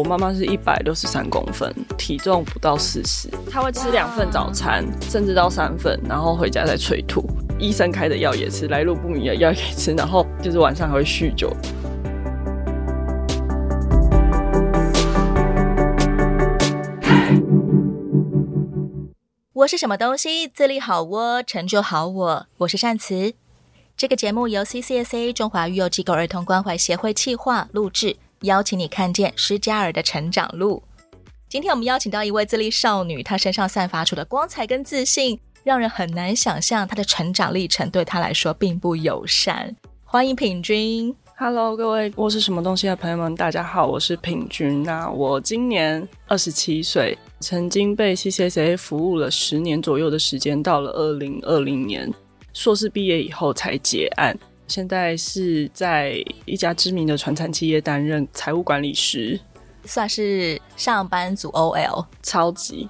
我妈妈是一百六十三公分，体重不到四十，她会吃两份早餐，甚至到三份，然后回家再催吐。医生开的药也吃，来路不明的药也吃，然后就是晚上还会酗酒。我是什么东西？自立好我，成就好我。我是善慈。这个节目由 CCSA 中华育幼机构儿童关怀协会企划录制，邀请你看见失家儿的成长路。今天我们邀请到一位自立少女，她身上散发出的光彩跟自信，让人很难想象她的成长历程对她来说并不友善。欢迎品君。Hello，各位我是什么东西的朋友们，大家好，我是品君。那我今年二十七岁，曾经被 CCSA 服务了十年左右的时间，到了二零二零年。硕士毕业以后才结案，现在是在一家知名的传产企业担任财务管理师，算是上班族 OL，超级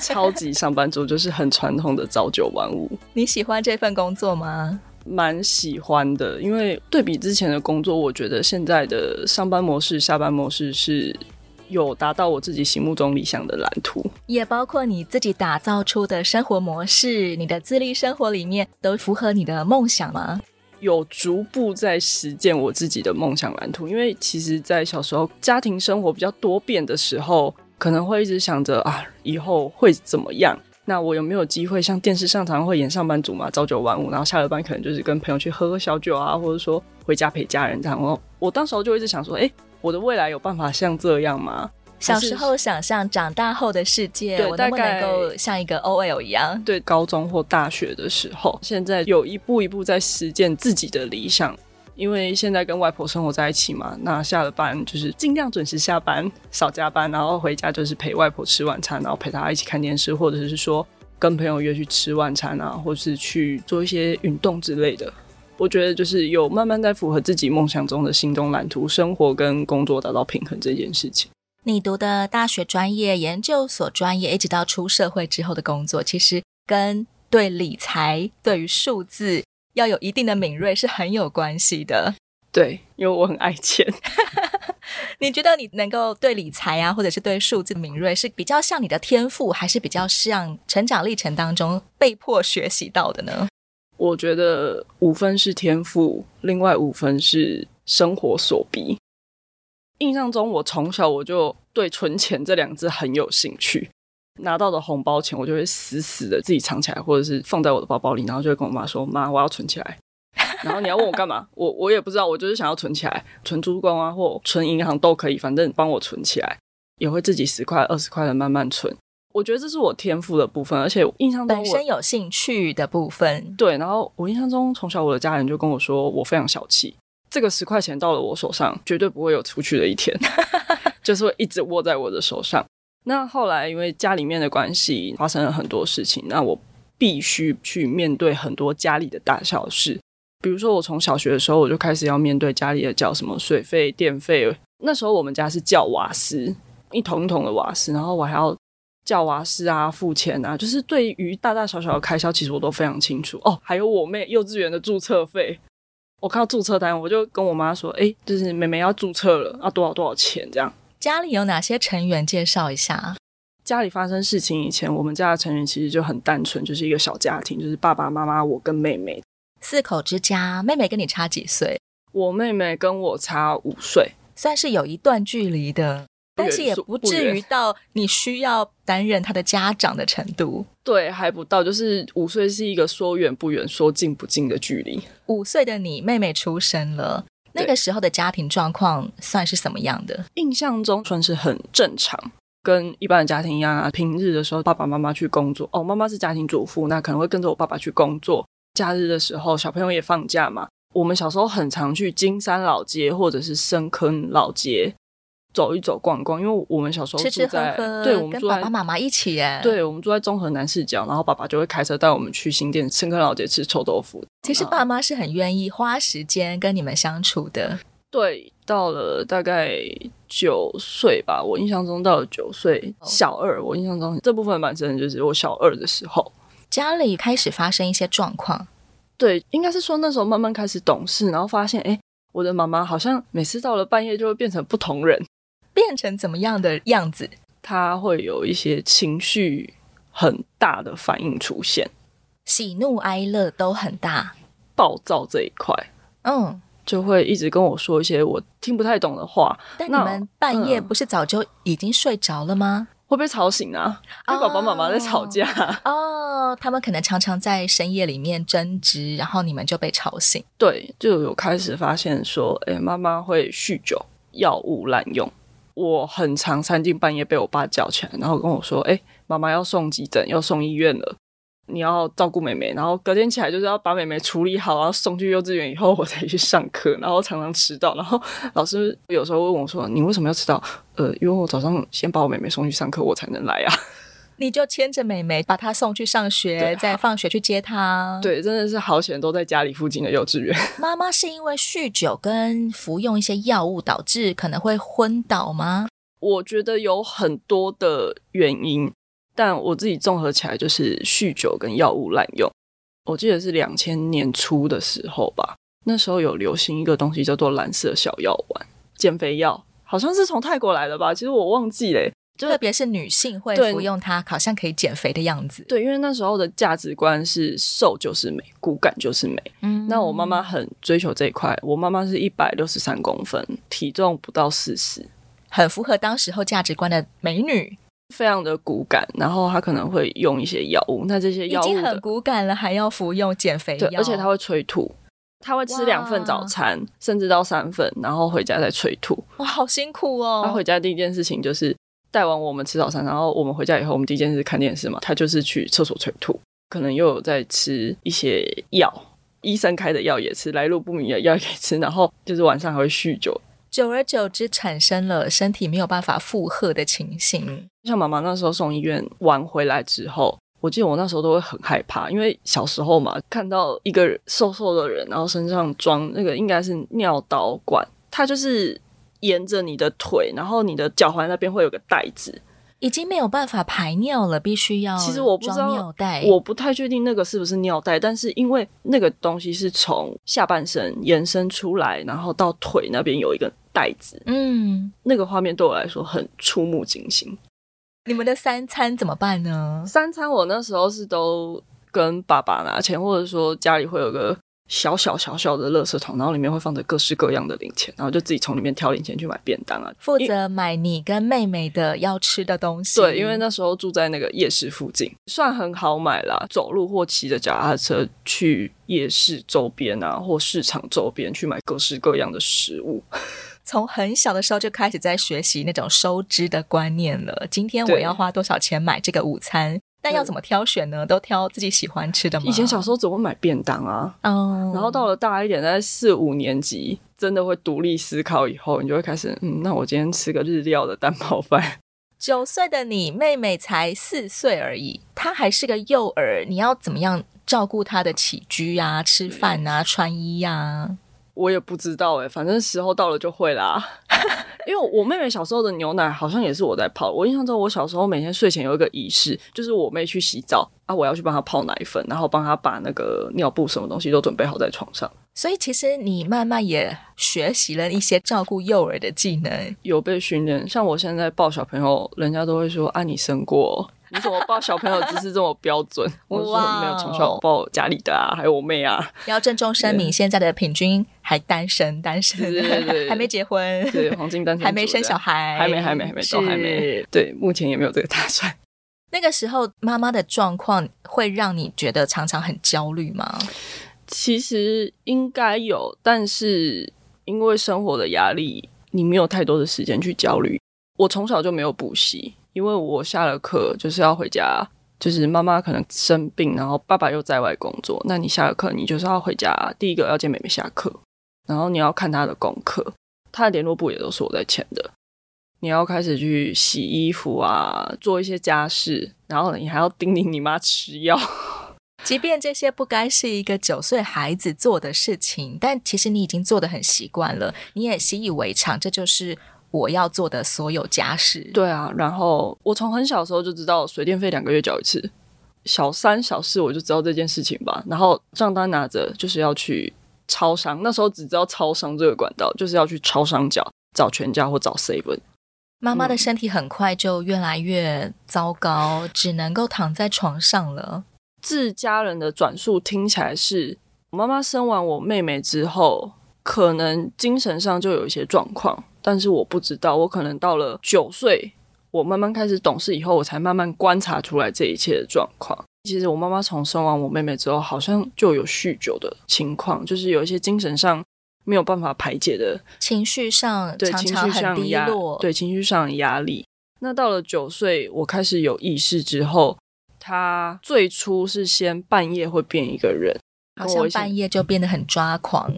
超级上班族，就是很传统的朝九晚五。你喜欢这份工作吗？蛮喜欢的，因为对比之前的工作，我觉得现在的上班模式、下班模式是。有达到我自己心目中理想的蓝图，也包括你自己打造出的生活模式，你的自立生活里面都符合你的梦想吗？有逐步在实践我自己的梦想蓝图，因为其实，在小时候家庭生活比较多变的时候，可能会一直想着啊，以后会怎么样？那我有没有机会像电视上常会演上班族嘛，朝九晚五，然后下了班可能就是跟朋友去喝喝小酒啊，或者说回家陪家人这样。我我当时候就一直想说，哎。我的未来有办法像这样吗？小时候想象长大后的世界，对，我能不能够像一个 OL 一样？对，高中或大学的时候，现在有一步一步在实践自己的理想。因为现在跟外婆生活在一起嘛，那下了班就是尽量准时下班，少加班，然后回家就是陪外婆吃晚餐，然后陪她一起看电视，或者是说跟朋友约去吃晚餐啊，或是去做一些运动之类的。我觉得就是有慢慢在符合自己梦想中的心中蓝图，生活跟工作达到平衡这件事情。你读的大学专业、研究所专业，一直到出社会之后的工作，其实跟对理财、对于数字要有一定的敏锐是很有关系的。对，因为我很爱钱。你觉得你能够对理财啊，或者是对数字敏锐，是比较像你的天赋，还是比较像成长历程当中被迫学习到的呢？我觉得五分是天赋，另外五分是生活所逼。印象中，我从小我就对存钱这两字很有兴趣。拿到的红包钱，我就会死死的自己藏起来，或者是放在我的包包里，然后就会跟我妈说：“妈，我要存起来。”然后你要问我干嘛？我我也不知道，我就是想要存起来，存珠光啊，或存银行都可以，反正帮我存起来，也会自己十块、二十块的慢慢存。我觉得这是我天赋的部分，而且印象中本身有兴趣的部分。对，然后我印象中从小我的家人就跟我说，我非常小气，这个十块钱到了我手上绝对不会有出去的一天，就是会一直握在我的手上。那后来因为家里面的关系发生了很多事情，那我必须去面对很多家里的大小事。比如说我从小学的时候我就开始要面对家里的缴什么水费、电费，那时候我们家是叫瓦斯，一桶一桶的瓦斯，然后我还要。叫瓦斯啊，付钱啊，就是对于大大小小的开销，其实我都非常清楚哦。还有我妹幼稚园的注册费，我看到注册单，我就跟我妈说：“哎，就是妹妹要注册了，要多少多少钱？”这样。家里有哪些成员？介绍一下。家里发生事情以前，我们家的成员其实就很单纯，就是一个小家庭，就是爸爸妈妈，我跟妹妹，四口之家。妹妹跟你差几岁？我妹妹跟我差五岁，算是有一段距离的。但是也不至于到你需要担任他的家长的程度，对，还不到，就是五岁是一个说远不远，说近不近的距离。五岁的你妹妹出生了，那个时候的家庭状况算是什么样的？印象中算是很正常，跟一般的家庭一样啊。平日的时候，爸爸妈妈去工作，哦，妈妈是家庭主妇，那可能会跟着我爸爸去工作。假日的时候，小朋友也放假嘛，我们小时候很常去金山老街或者是深坑老街。走一走逛逛，因为我们小时候住在，吃吃喝喝对，我们跟爸爸妈妈一起耶。对，我们住在综合南市角，然后爸爸就会开车带我们去新店深坑老街吃臭豆腐。其实爸妈是很愿意花时间跟你们相处的。对，到了大概九岁吧，我印象中到了九岁，小二，我印象中这部分蛮深的，就是我小二的时候，家里开始发生一些状况。对，应该是说那时候慢慢开始懂事，然后发现，哎，我的妈妈好像每次到了半夜就会变成不同人。变成怎么样的样子？他会有一些情绪很大的反应出现，喜怒哀乐都很大，暴躁这一块，嗯，就会一直跟我说一些我听不太懂的话。但你们半夜不是早就已经睡着了吗？会被吵醒啊！因为爸爸妈妈在吵架哦，他们可能常常在深夜里面争执，然后你们就被吵醒。对，就有开始发现说，哎，妈妈会酗酒、药物滥用。我很常三更半夜被我爸叫起来，然后跟我说，哎，妈妈要送急诊，要送医院了。你要照顾妹妹，然后隔天起来就是要把妹妹处理好，然后送去幼稚园以后我才去上课，然后常常迟到，然后老师有时候问我说：“你为什么要迟到？”呃，因为我早上先把我妹妹送去上课，我才能来呀。你就牵着妹妹把她送去上学，再放学去接她。对，真的是好险，都在家里附近的幼稚园。妈妈是因为酗酒跟服用一些药物导致可能会昏倒吗？我觉得有很多的原因。但我自己综合起来就是酗酒跟药物滥用。我记得是两千年初的时候吧，那时候有流行一个东西叫做蓝色小药丸，减肥药，好像是从泰国来的吧？其实我忘记了，就特别是女性会服用它，好像可以减肥的样子。对，因为那时候的价值观是瘦就是美，骨感就是美。嗯，那我妈妈很追求这一块。我妈妈是一百六十三公分，体重不到四十，很符合当时候价值观的美女。非常的骨感，然后他可能会用一些药物，那这些药物已经很骨感了，还要服用减肥药，对，而且他会催吐，他会吃两份早餐，甚至到三份，然后回家再催吐，哇，好辛苦哦！他回家第一件事情就是带完我们吃早餐，然后我们回家以后，我们第一件事看电视嘛，他就是去厕所催吐，可能又有在吃一些药，医生开的药也吃，来路不明的药也吃，然后就是晚上还会酗酒。久而久之，产生了身体没有办法负荷的情形。像妈妈那时候送医院完回来之后，我记得我那时候都会很害怕，因为小时候嘛，看到一个瘦瘦的人，然后身上装那个应该是尿导管，他就是沿着你的腿，然后你的脚踝那边会有个袋子。已经没有办法排尿了，必须要其实我不知道尿袋，我不太确定那个是不是尿袋，但是因为那个东西是从下半身延伸出来，然后到腿那边有一个袋子，嗯，那个画面对我来说很触目惊心。你们的三餐怎么办呢？三餐我那时候是都跟爸爸拿钱，或者说家里会有个。小小小小的垃圾桶，然后里面会放着各式各样的零钱，然后就自己从里面挑零钱去买便当啊。负责买你跟妹妹的要吃的东西。对，因为那时候住在那个夜市附近，算很好买啦，走路或骑着脚踏车去夜市周边啊，或市场周边去买各式各样的食物。从很小的时候就开始在学习那种收支的观念了。今天我要花多少钱买这个午餐？但要怎么挑选呢？都挑自己喜欢吃的吗？以前小时候只会买便当啊，哦，然后到了大一点，在四五年级，真的会独立思考以后，你就会开始，嗯，那我今天吃个日料的蛋包饭。九岁的你，妹妹才四岁而已，她还是个幼儿，你要怎么样照顾她的起居啊、吃饭啊、穿衣啊？我也不知道哎，反正时候到了就会啦。因为我妹妹小时候的牛奶好像也是我在泡。我印象中，我小时候每天睡前有一个仪式，就是我妹去洗澡啊，我要去帮她泡奶粉，然后帮她把那个尿布什么东西都准备好在床上。所以其实你慢慢也学习了一些照顾幼儿的技能，有被训练。像我现在抱小朋友，人家都会说啊，你生过。你怎么抱小朋友姿势这么标准？我说没有，从小抱家里的啊，还有我妹啊。要郑重声明，现在的平均还单身，单身，对对对，还没结婚，对，黄金单身，还没生小孩，还没，还没，还没，都还没。对，目前也没有这个打算。那个时候，妈妈的状况会让你觉得常常很焦虑吗？其实应该有，但是因为生活的压力，你没有太多的时间去焦虑。我从小就没有补习。因为我下了课就是要回家，就是妈妈可能生病，然后爸爸又在外工作。那你下了课，你就是要回家，第一个要接妹妹下课，然后你要看她的功课，她的联络簿也都是我在签的。你要开始去洗衣服啊，做一些家事，然后你还要叮咛你妈吃药。即便这些不该是一个九岁孩子做的事情，但其实你已经做得很习惯了，你也习以为常，这就是。我要做的所有家事，对啊，然后我从很小的时候就知道水电费两个月缴一次，小三小四我就知道这件事情吧。然后账单拿着就是要去超商，那时候只知道超商这个管道，就是要去超商缴，找全家或找 seven。妈妈的身体很快就越来越糟糕，嗯、只能够躺在床上了。自家人的转述听起来是，我妈妈生完我妹妹之后，可能精神上就有一些状况，但是我不知道。我可能到了九岁，我慢慢开始懂事以后，我才慢慢观察出来这一切的状况。其实我妈妈从生完我妹妹之后，好像就有酗酒的情况，就是有一些精神上没有办法排解的情绪上，对情绪上低落，对情绪上的压力。那到了九岁，我开始有意识之后。他最初是先半夜会变一个人，好像半夜就变得很抓狂。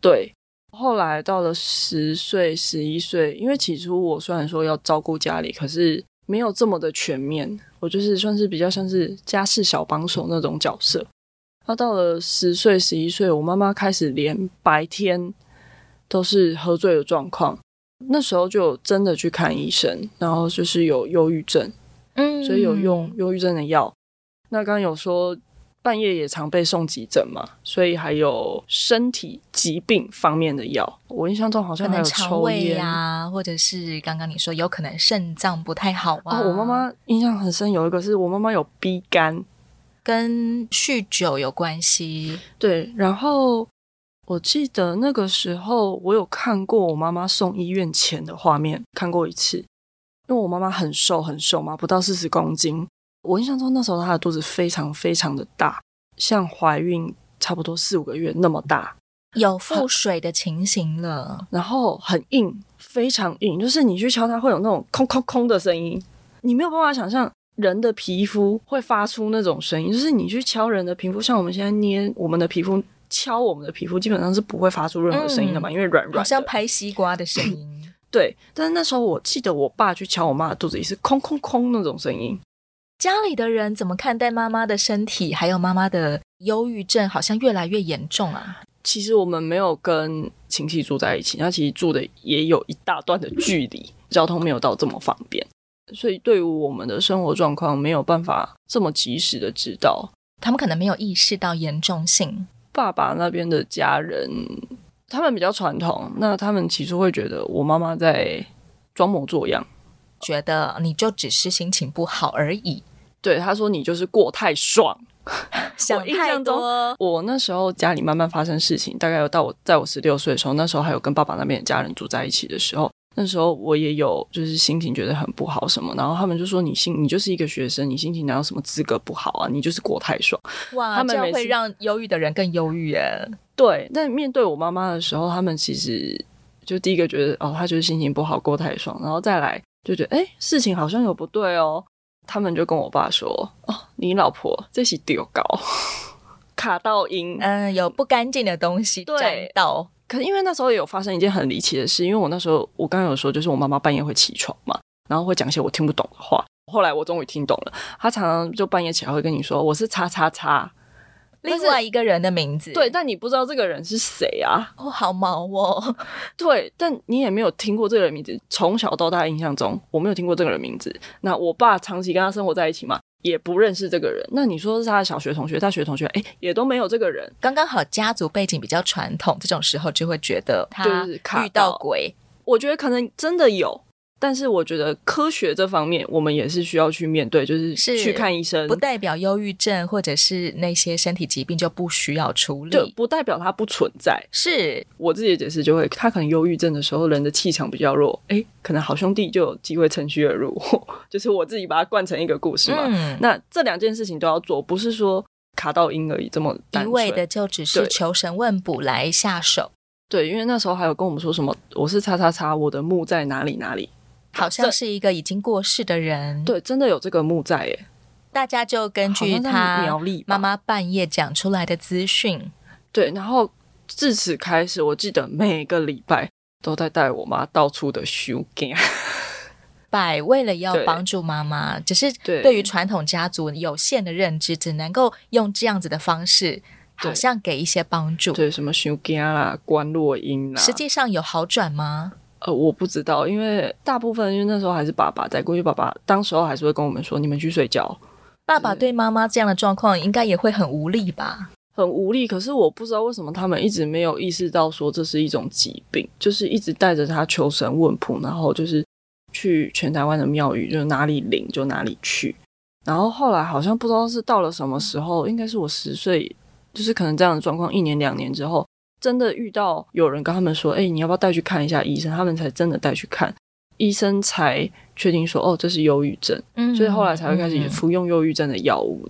对，后来到了十岁、十一岁，因为起初我虽然说要照顾家里，可是没有这么的全面，我就是算是比较像是家事小帮手那种角色。那到了十岁、十一岁，我妈妈开始连白天都是喝醉的状况，那时候就真的去看医生，然后就是有忧郁症。嗯，所以有用忧郁症的药。那刚刚有说半夜也常被送急诊嘛，所以还有身体疾病方面的药。我印象中好像还有抽烟呀、啊，或者是刚刚你说有可能肾脏不太好啊。哦、我妈妈印象很深，有一个是我妈妈有 B 肝，跟酗酒有关系。对，然后我记得那个时候我有看过我妈妈送医院前的画面，看过一次。因为我妈妈很瘦很瘦嘛，不到四十公斤。我印象中那时候她的肚子非常非常的大，像怀孕差不多四五个月那么大，有腹水的情形了。然后很硬，非常硬，就是你去敲它会有那种空空空的声音，你没有办法想象人的皮肤会发出那种声音。就是你去敲人的皮肤，像我们现在捏我们的皮肤，敲我们的皮肤，基本上是不会发出任何声音的嘛，嗯、因为软软，好像拍西瓜的声音。对，但是那时候我记得我爸去敲我妈的肚子，也是空空空那种声音。家里的人怎么看待妈妈的身体，还有妈妈的忧郁症，好像越来越严重啊？其实我们没有跟亲戚住在一起，那其实住的也有一大段的距离，交通没有到这么方便，所以对于我们的生活状况没有办法这么及时的知道。他们可能没有意识到严重性。爸爸那边的家人。他们比较传统，那他们起初会觉得我妈妈在装模作样，觉得你就只是心情不好而已。对，他说你就是过太爽。想太多。我那时候家里慢慢发生事情，大概有到我在我十六岁的时候，那时候还有跟爸爸那边的家人住在一起的时候。那时候我也有就是心情觉得很不好什么，然后他们就说，你心你就是一个学生，你心情哪有什么资格不好啊？你就是过太爽。哇，他们这样会让忧郁的人更忧郁耶。对，但面对我妈妈的时候，他们其实就第一个觉得哦，他就是心情不好过太爽，然后再来就觉得哎，事情好像有不对哦。他们就跟我爸说哦，你老婆这是丢高卡到音，嗯，有不干净的东西沾到。可是因为那时候有发生一件很离奇的事，因为我那时候我刚刚有说，就是我妈妈半夜会起床嘛，然后会讲一些我听不懂的话。后来我终于听懂了，她常常就半夜起来会跟你说：“我是叉叉叉，另外一个人的名字。”对，但你不知道这个人是谁啊？哦，好毛哦。对，但你也没有听过这个人名字。从小到大印象中，我没有听过这个人名字。那我爸长期跟他生活在一起嘛。也不认识这个人，那你说是他的小学同学、大学同学，哎，也都没有这个人。刚刚好家族背景比较传统，这种时候就会觉得他遇到鬼。我觉得可能真的有。但是我觉得科学这方面，我们也是需要去面对，就是去看医生，不代表忧郁症或者是那些身体疾病就不需要处理，就不代表它不存在。是我自己的解释就会，他可能忧郁症的时候，人的气场比较弱，哎，可能好兄弟就有机会趁虚而入，就是我自己把它灌成一个故事嘛。嗯、那这两件事情都要做，不是说卡到音而已，这么一味的就只是求神问卜来下手。对，对，因为那时候还有跟我们说什么，我是叉叉叉，我的墓在哪里哪里。好像是一个已经过世的人，对，真的有这个墓在耶。大家就根据他妈妈半夜讲出来的资讯，对，然后自此开始，我记得每个礼拜都在带我妈到处的修经，拜，为了要帮助妈妈，只是对。于传统家族有限的认知，只能够用这样子的方式，好像给一些帮助，对，什么修经啦、观落音啦，实际上有好转吗？呃，我不知道，因为大部分因为那时候还是爸爸在，过去爸爸当时候还是会跟我们说：“你们去睡觉。”爸爸对妈妈这样的状况应该也会很无力吧？很无力。可是我不知道为什么他们一直没有意识到说这是一种疾病，就是一直带着他求神问卜，然后就是去全台湾的庙宇，就是哪里灵就哪里去。然后后来好像不知道是到了什么时候，应该是我十岁，就是可能这样的状况，一年两年之后，真的遇到有人跟他们说：“哎，你要不要带去看一下医生？”他们才真的带去看医生，才确定说：“哦，这是忧郁症。”嗯，所以后来才会开始服用忧郁症的药物。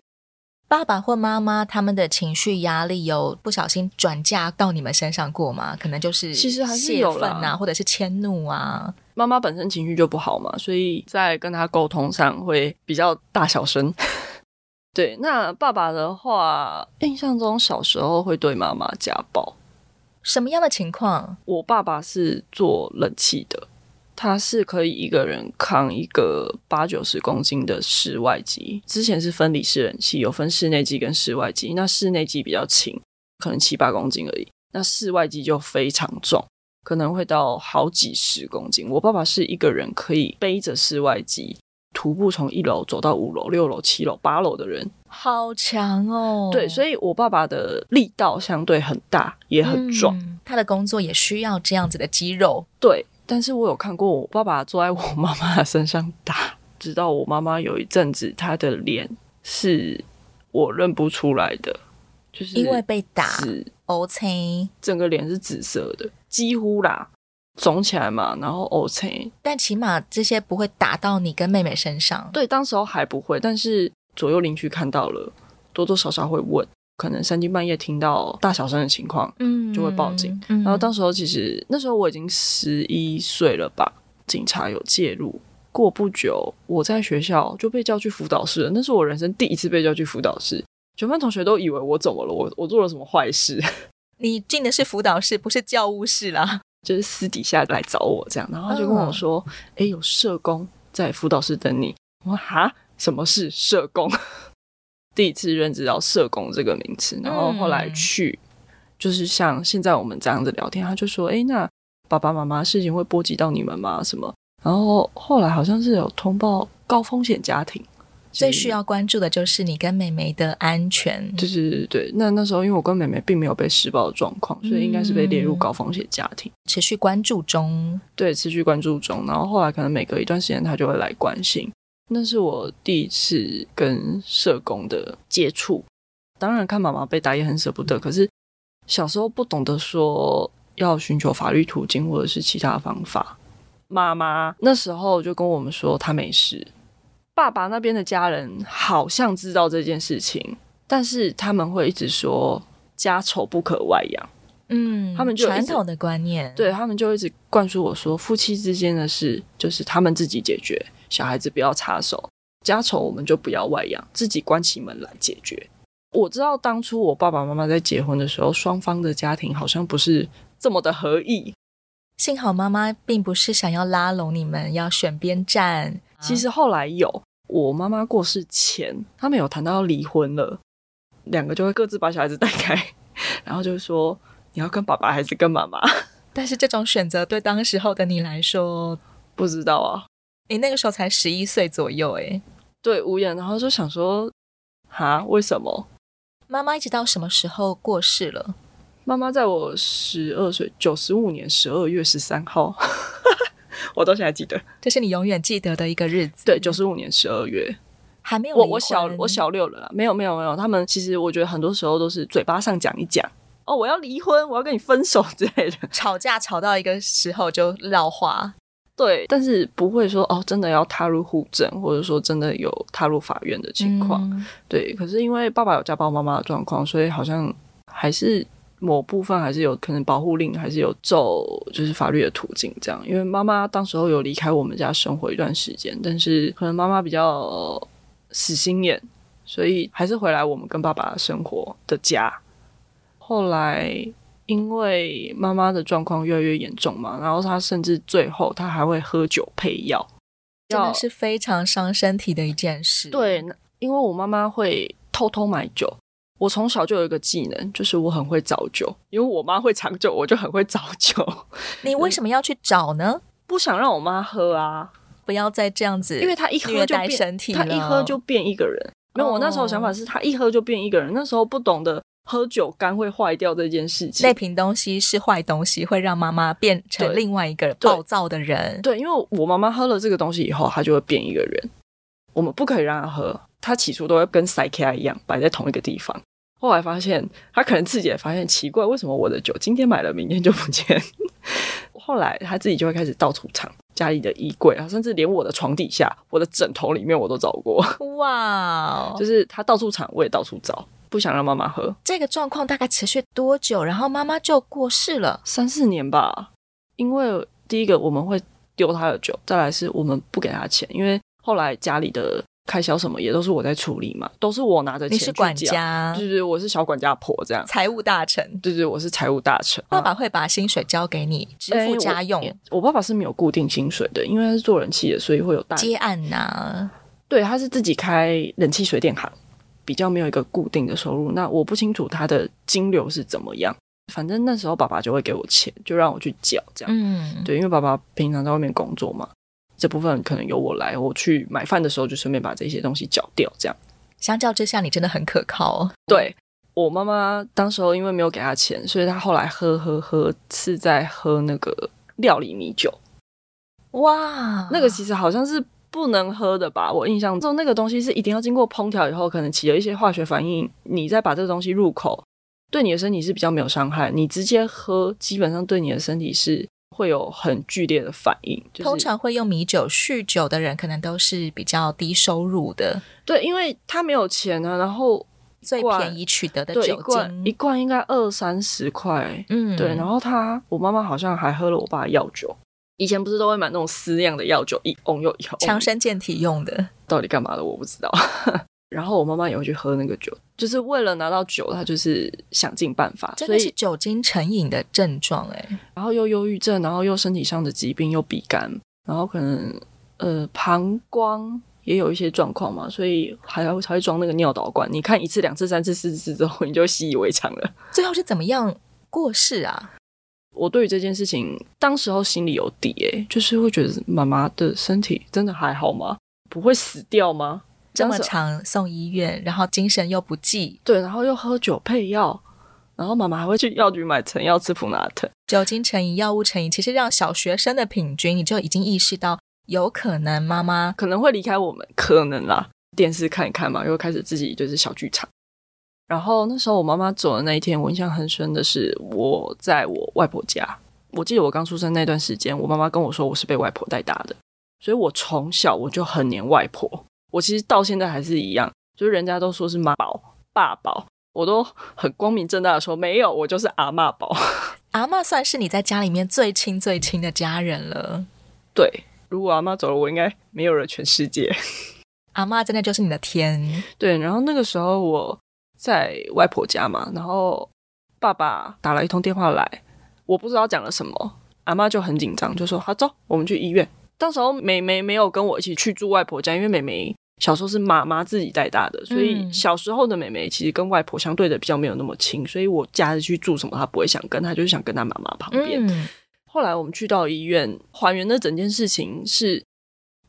爸爸或妈妈他们的情绪压力有不小心转嫁到你们身上过吗？可能就是其实还是有泄愤啊，或者是迁怒啊。妈妈本身情绪就不好嘛，所以在跟他沟通上会比较大小声。对，那爸爸的话，印象中小时候会对妈妈家暴。什么样的情况？我爸爸是做冷气的。他是可以一个人扛一个八九十公斤的室外机，之前是分离式冷气，有分室内机跟室外机。那室内机比较轻，可能七八公斤而已。那室外机就非常重，可能会到好几十公斤。我爸爸是一个人可以背着室外机徒步从一楼走到五楼、六楼、七楼、八楼的人，好强哦！对，所以我爸爸的力道相对很大，也很壮。嗯，他的工作也需要这样子的肌肉，对。但是我有看过我爸爸坐在我妈妈的身上打，直到我妈妈有一阵子，她的脸是我认不出来的，就是因为被打，OK，整个脸是紫色的，几乎啦，肿起来嘛，然后 OK，但起码这些不会打到你跟妹妹身上。对，当时候还不会，但是左右邻居看到了，多多少少会问。可能三更半夜听到大小声的情况，嗯，就会报警。嗯、然后当时候其实那时候我已经十一岁了吧，警察有介入。过不久，我在学校就被叫去辅导室了。那是我人生第一次被叫去辅导室，全班同学都以为我怎么了，我我做了什么坏事？你进的是辅导室，不是教务室啦，就是私底下来找我这样，然后他就跟我说：“哎、嗯，有社工在辅导室等你。”我说：“哈，什么是社工？” 第一次认知到社工这个名词，然后后来去，嗯、就是像现在我们这样子聊天，他就说：“哎，那爸爸妈妈事情会波及到你们吗？什么？”然后后来好像是有通报高风险家庭，最需要关注的就是你跟妹妹的安全。就是对，那那时候因为我跟妹妹并没有被施暴的状况，所以应该是被列入高风险家庭，持续关注中。对，持续关注中。然后后来可能每隔一段时间，他就会来关心。那是我第一次跟社工的接触，当然看妈妈被打也很舍不得，可是小时候不懂得说要寻求法律途径或者是其他方法。妈妈那时候就跟我们说她没事，爸爸那边的家人好像知道这件事情，但是他们会一直说家丑不可外扬，嗯，他们就传统的观念，对，他们就一直灌输我说夫妻之间的事就是他们自己解决。小孩子不要插手，家丑我们就不要外扬，自己关起门来解决。我知道当初我爸爸妈妈在结婚的时候，双方的家庭好像不是这么的合意。幸好妈妈并不是想要拉拢你们，要选边站。其实后来有，我妈妈过世前，他们有谈到要离婚了，两个就会各自把小孩子带开，然后就说你要跟爸爸还是跟妈妈？但是这种选择对当时候的你来说，不知道啊。你那个时候才十一岁左右，诶，对，无言，然后就想说，哈，为什么？妈妈一直到什么时候过世了？妈妈在我十二岁，九十五年十二月十三号，我到现在记得，这是你永远记得的一个日子。对，九十五年十二月，还没有我我小我小六了啦，没有没有没有，他们其实我觉得很多时候都是嘴巴上讲一讲，哦，我要离婚，我要跟你分手之类的，吵架吵到一个时候就撂话。对，但是不会说哦，真的要踏入户政，或者说真的有踏入法院的情况。嗯、对，可是因为爸爸有家暴妈妈的状况，所以好像还是某部分还是有可能保护令，还是有走就是法律的途径这样。因为妈妈当时候有离开我们家生活一段时间，但是可能妈妈比较死心眼，所以还是回来我们跟爸爸生活的家。后来。因为妈妈的状况越来越严重嘛，然后她甚至最后她还会喝酒配药，真的是非常伤身体的一件事。对，因为我妈妈会偷偷买酒，我从小就有一个技能，就是我很会找酒，因为我妈会藏酒，我就很会找酒。你为什么要去找呢？不想让我妈喝啊，不要再这样子，因为她一喝就变身体，她一喝就变一个人。没有，我那时候想法是她一喝就变一个人，那时候不懂得。喝酒肝会坏掉这件事情。那瓶东西是坏东西，会让妈妈变成另外一个暴躁的人。对，对，因为我妈妈喝了这个东西以后，她就会变一个人。我们不可以让她喝，她起初都会跟塞卡一样摆在同一个地方。后来发现，他可能自己也发现奇怪，为什么我的酒今天买了，明天就不见。后来他自己就会开始到处藏。家里的衣柜啊，甚至连我的床底下、我的枕头里面，我都找过。哇 Wow，就是他到处藏，我也到处找，不想让妈妈喝。这个状况大概持续多久？然后妈妈就过世了？三四年吧。因为第一个我们会丢他的酒，再来是我们不给他钱，因为后来家里的。开销什么也都是我在处理嘛，都是我拿着钱。你是管家，对对，我是小管家婆这样。财务大臣，对对，我是财务大臣。爸爸会把薪水交给你支付家用。欸我，我爸爸是没有固定薪水的，因为他是做人气的，所以会有大接案呐、啊。对，他是自己开冷气水电行，比较没有一个固定的收入。那我不清楚他的金流是怎么样，反正那时候爸爸就会给我钱，就让我去缴这样。嗯，对，因为爸爸平常在外面工作嘛。这部分可能由我来，我去买饭的时候就顺便把这些东西缴掉，这样。相较之下，你真的很可靠哦。对，我妈妈当时候因为没有给她钱，所以她后来喝喝喝是在喝那个料理米酒。哇，那个其实好像是不能喝的吧？我印象中那个东西是一定要经过烹调以后，可能起了一些化学反应，你再把这个东西入口，对你的身体是比较没有伤害。你直接喝，基本上对你的身体是。会有很剧烈的反应。就是、通常会用米酒酗酒的人，可能都是比较低收入的。对，因为他没有钱啊，然后最便宜取得的酒精，一罐一罐应该二三十块。嗯，对。然后他，我妈妈好像还喝了我爸的药酒。以前不是都会买那种私酿的药酒，一瓮又一瓮，强身健体用的。到底干嘛的？我不知道。然后我妈妈也会去喝那个酒，就是为了拿到酒，她就是想尽办法。真的是酒精成瘾的症状哎。然后又忧郁症，然后又身体上的疾病，又鼻干，然后可能呃膀胱也有一些状况嘛，所以还要才会装那个尿导管。你看一次、两次、三次、四次之后，你就习以为常了。最后是怎么样过世啊？我对于这件事情，当时候心里有底哎，就是会觉得妈妈的身体真的还好吗？不会死掉吗？这么长送医院，然后精神又不济，对，然后又喝酒配药，然后妈妈还会去药局买成药吃普拿特。酒精成瘾、药物成瘾，其实让小学生的平均，你就已经意识到有可能妈妈可能会离开我们，可能啦。电视看一看嘛，又开始自己就是小剧场。然后那时候我妈妈走的那一天，我印象很深的是我在我外婆家。我记得我刚出生那段时间，我妈妈跟我说我是被外婆带大的，所以我从小我就很黏外婆。我其实到现在还是一样，就是人家都说是妈宝、爸宝，我都很光明正大的说没有，我就是阿妈宝。阿妈算是你在家里面最亲最亲的家人了。对，如果阿妈走了，我应该没有了全世界。阿妈真的就是你的天。对，然后那个时候我在外婆家嘛，然后爸爸打了一通电话来，我不知道讲了什么，阿妈就很紧张，就说：“好，走，我们去医院。”当时候妹妹没有跟我一起去住外婆家，因为妹妹小时候是妈妈自己带大的，所以小时候的妹妹其实跟外婆相对的比较没有那么亲，所以我假日去住什么，她不会想跟，她就是想跟她妈妈旁边。嗯、后来我们去到医院还原的整件事情是，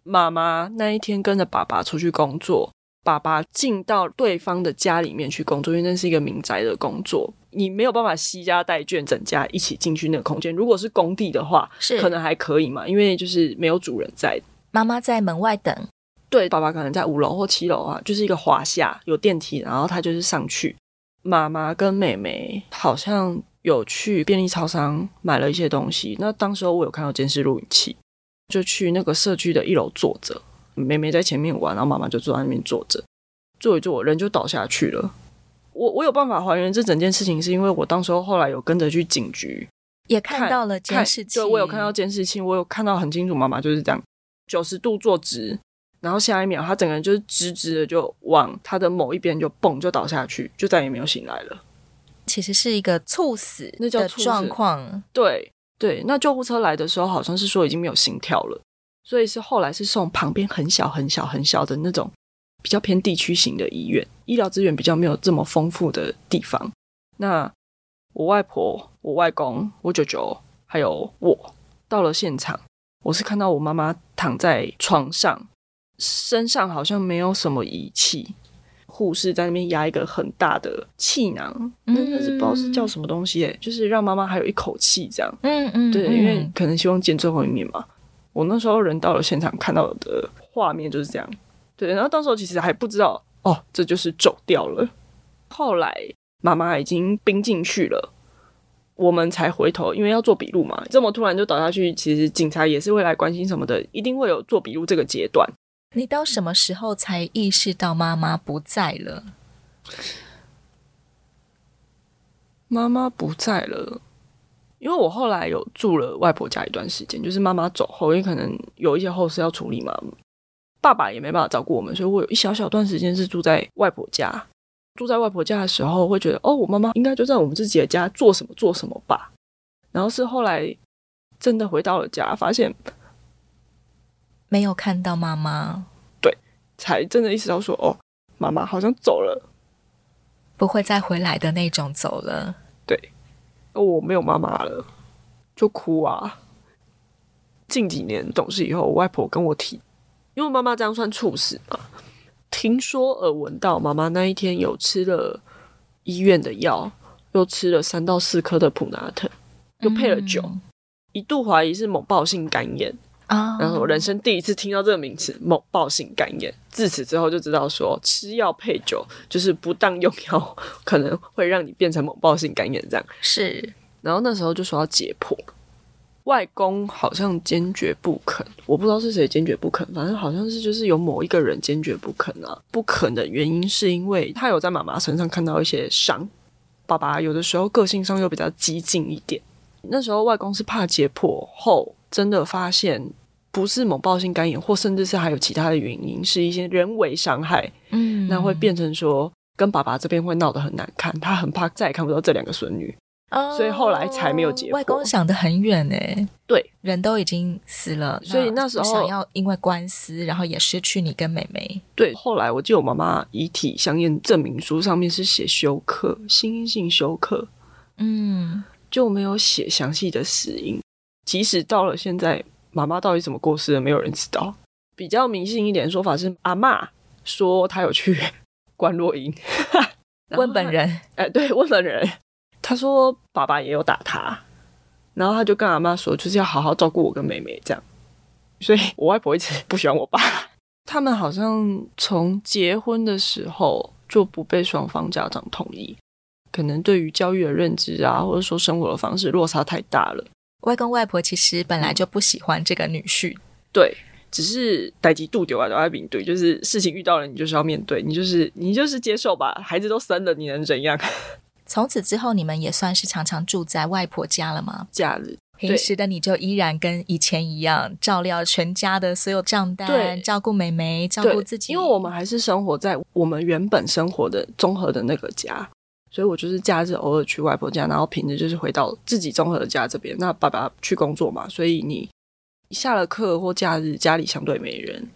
妈妈那一天跟着爸爸出去工作，爸爸进到对方的家里面去工作，因为那是一个民宅的工作。你没有办法携家带眷，整家一起进去那个空间。如果是工地的话，是可能还可以嘛，因为就是没有主人在。妈妈在门外等，对，爸爸可能在五楼或七楼啊，就是一个华厦，有电梯，然后他就是上去。妈妈跟妹妹好像有去便利超商买了一些东西。那当时候我有看到监视录影器，就去那个社区的一楼坐着，妹妹在前面玩，然后妈妈就坐在那边坐着，坐一坐人就倒下去了。我我有办法还原这整件事情，是因为我当时候后来有跟着去警局，也看到了监视器。对，我有看到监视器，我有看到很清楚，妈妈就是这样九十度坐直，然后下一秒她整个人就是直直的就往她的某一边就蹦就倒下去，就再也没有醒来了。其实是一个猝死的状况。对对，那救护车来的时候好像是说已经没有心跳了，所以是后来是送旁边很小很小很小的那种。比较偏地区型的医院，医疗资源比较没有这么丰富的地方。那我外婆、我外公、我舅舅还有我到了现场，我是看到我妈妈躺在床上，身上好像没有什么仪器，护士在那边压一个很大的气囊，嗯，但是不知道是叫什么东西，哎，就是让妈妈还有一口气这样，嗯嗯，对，因为可能希望见最后一面嘛。我那时候人到了现场，看到的画面就是这样，对，然后到时候其实还不知道，哦，这就是走掉了。后来妈妈已经冰进去了，我们才回头，因为要做笔录嘛。这么突然就倒下去，其实警察也是会来关心什么的，一定会有做笔录这个阶段。你到什么时候才意识到妈妈不在了？妈妈不在了，因为我后来有住了外婆家一段时间，就是妈妈走后，因为可能有一些后事要处理嘛，爸爸也没办法照顾我们，所以我有一小小段时间是住在外婆家。住在外婆家的时候，会觉得哦，我妈妈应该就在我们自己的家做什么做什么吧。然后是后来真的回到了家，发现。没有看到妈妈，对，才真的意识到说，哦，妈妈好像走了，不会再回来的那种走了。对，哦，我没有妈妈了，就哭啊。近几年懂事以后，我外婆跟我提，因为妈妈这样算猝死嘛。听说耳闻到妈妈那一天有吃了医院的药，又吃了三到四颗的普拿疼，又配了酒，嗯、一度怀疑是某暴性肝炎。啊！然后我人生第一次听到这个名词“猛暴性肝炎”，自此之后就知道说吃药配酒就是不当用药，可能会让你变成猛暴性肝炎这样。是。然后那时候就说要解剖，外公好像坚决不肯，我不知道是谁坚决不肯，反正好像是就是有某一个人坚决不肯啊。不肯的原因是因为他有在妈妈身上看到一些伤，爸爸有的时候个性上又比较激进一点。那时候外公是怕解剖后。真的发现不是某暴性肝炎，或甚至是还有其他的原因，是一些人为伤害。嗯，那会变成说跟爸爸这边会闹得很难看，他很怕再也看不到这两个孙女，哦，所以后来才没有结婚。外公想得很远哎，对，人都已经死了，所以那时候想要因为官司，然后也失去你跟妹妹。对，后来我记得我妈妈遗体相验证明书上面是写休克，心因性休克，嗯，就没有写详细的死因。即使到了现在，妈妈到底怎么过世的，没有人知道。比较迷信一点的说法是，阿妈说她有去 观落英，问本人。哎、欸，对，问本人。她说爸爸也有打她，然后她就跟阿妈说，就是要好好照顾我跟妹妹这样。所以我外婆一直不喜欢我爸。他们好像从结婚的时候就不被双方家长同意，可能对于教育的认知啊，或者说生活的方式落差太大了。外公外婆其实本来就不喜欢这个女婿，对，只是代志拄着啊，都爱面对，就是事情遇到了，你就是要面对，你就是你就是接受吧，孩子都生了，你能怎样？从此之后，你们也算是常常住在外婆家了吗？假日，平时的你就依然跟以前一样，照料全家的所有账单，照顾妹妹，照顾自己，因为我们还是生活在我们原本生活的综合的那个家。所以我就是假日偶尔去外婆家，然后平日就是回到自己综合的家这边。那爸爸去工作嘛，所以你下了课或假日家里相对没人，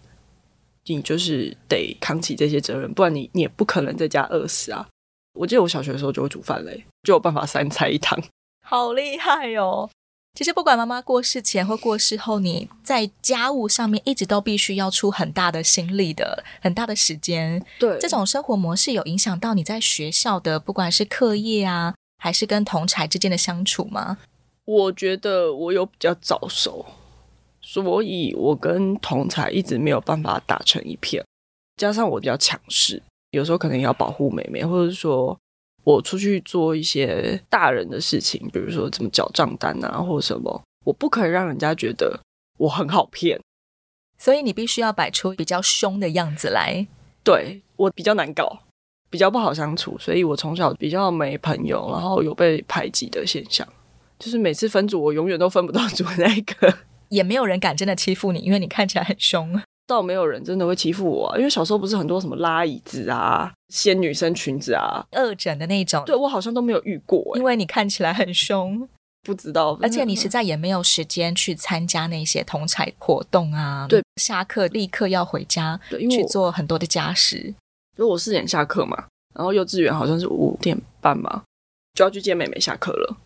你就是得扛起这些责任，不然你你也不可能在家饿死啊。我记得我小学的时候就会煮饭嘞，就有办法三菜一汤，好厉害哦。其实不管妈妈过世前或过世后，你在家务上面一直都必须要出很大的心力的，很大的时间。对，这种生活模式有影响到你在学校的，不管是课业啊，还是跟同才之间的相处吗？我觉得我有比较早熟，所以我跟同才一直没有办法打成一片。加上我比较强势，有时候可能要保护妹妹，或者说。我出去做一些大人的事情，比如说怎么缴账单啊，或者什么，我不可以让人家觉得我很好骗，所以你必须要摆出比较凶的样子来。对，我比较难搞，比较不好相处，所以我从小比较没朋友，然后有被排挤的现象，就是每次分组，我永远都分不到组那一个，也没有人敢真的欺负你，因为你看起来很凶。倒没有人真的会欺负我啊，因为小时候不是很多什么拉椅子啊、掀女生裙子啊、恶整的那种，对，我好像都没有遇过欸，因为你看起来很凶，不知道，而且你实在也没有时间去参加那些同彩活动啊。对，下课立刻要回家，对，因为去做很多的家事。就我四点下课嘛，然后幼稚园好像是五点半嘛，就要去接妹妹下课了，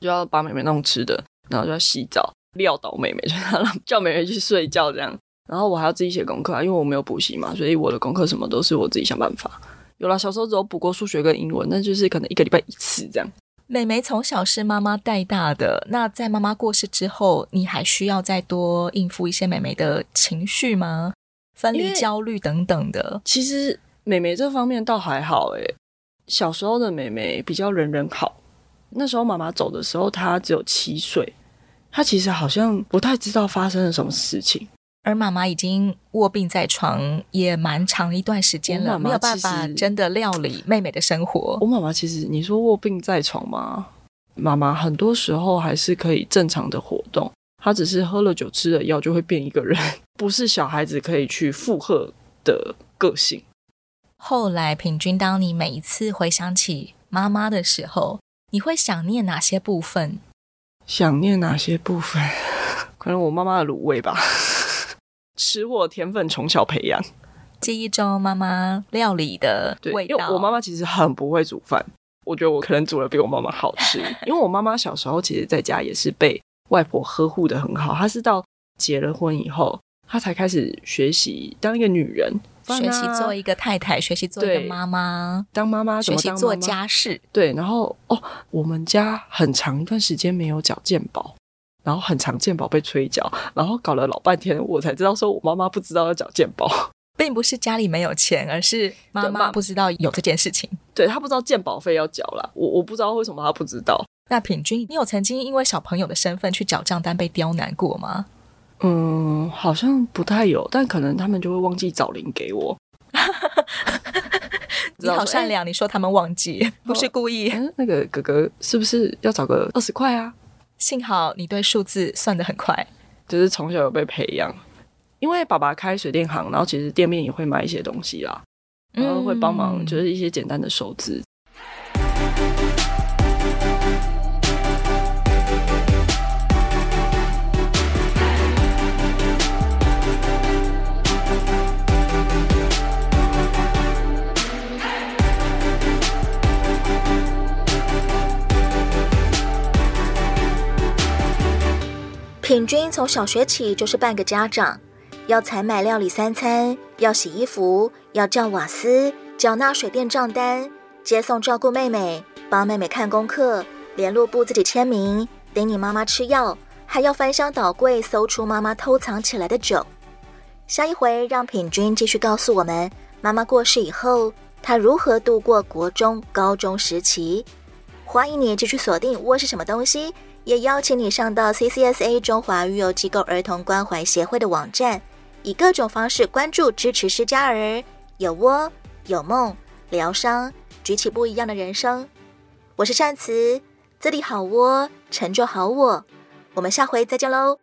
就要把妹妹弄吃的，然后就要洗澡，撂倒妹妹，就让叫妹妹去睡觉这样。然后我还要自己写功课啊，因为我没有补习嘛，所以我的功课什么都是我自己想办法。有了，小时候只有补过数学跟英文，那就是可能一个礼拜一次这样。妹妹从小是妈妈带大的，那在妈妈过世之后，你还需要再多应付一些妹妹的情绪吗？分离焦虑等等的。其实妹妹这方面倒还好，诶，小时候的妹妹比较人人好。那时候妈妈走的时候，她只有七岁，她其实好像不太知道发生了什么事情。而妈妈已经卧病在床也蛮长一段时间了，妈妈没有办法真的料理妹妹的生活。我妈妈其实，你说卧病在床吗？妈妈很多时候还是可以正常的活动，她只是喝了酒、吃了药就会变一个人，不是小孩子可以去负荷的个性。后来，平均，当你每一次回想起妈妈的时候，你会想念哪些部分？想念哪些部分？可能我妈妈的卤味吧。吃货甜粉从小培养，记忆中妈妈料理的味道。因为我妈妈其实很不会煮饭，我觉得我可能煮的比我妈妈好吃。因为我妈妈小时候其实在家也是被外婆呵护的很好，她是到结了婚以后，她才开始学习当一个女人，学习做一个太太，学习做一个妈妈，当妈妈，学习做家事。对，然后哦，我们家很长一段时间没有缴健保。然后很常健保被催缴，然后搞了老半天，我才知道说我妈妈不知道要缴健保，并不是家里没有钱，而是妈妈不知道有这件事情。对，她不知道健保费要缴了，我我不知道为什么她不知道。那品君，你有曾经因为小朋友的身份去缴账单被刁难过吗？嗯，好像不太有，但可能他们就会忘记找零给我。你好善良，欸、你说他们忘记不是故意。嗯，那个哥哥是不是要找个二十块啊？幸好你对数字算得很快，就是从小有被培养。因为爸爸开水电行，然后其实店面也会买一些东西啦，然后会帮忙，就是一些简单的收支。品君从小学起就是半个家长，要采买料理三餐，要洗衣服，要叫瓦斯，缴纳水电账单，接送照顾妹妹，帮妹妹看功课，联络簿自己签名，顶你妈妈吃药，还要翻箱倒柜搜出妈妈偷藏起来的酒。下一回让品君继续告诉我们，妈妈过世以后，她如何度过国中、高中时期。欢迎你继续锁定《窝是什么东西》。也邀请你上到 CCSA 中华育幼机构儿童关怀协会的网站，以各种方式关注支持失家儿，有窝有梦，疗伤，举起不一样的人生。我是善慈，这里好窝，成就好我。我们下回再见喽。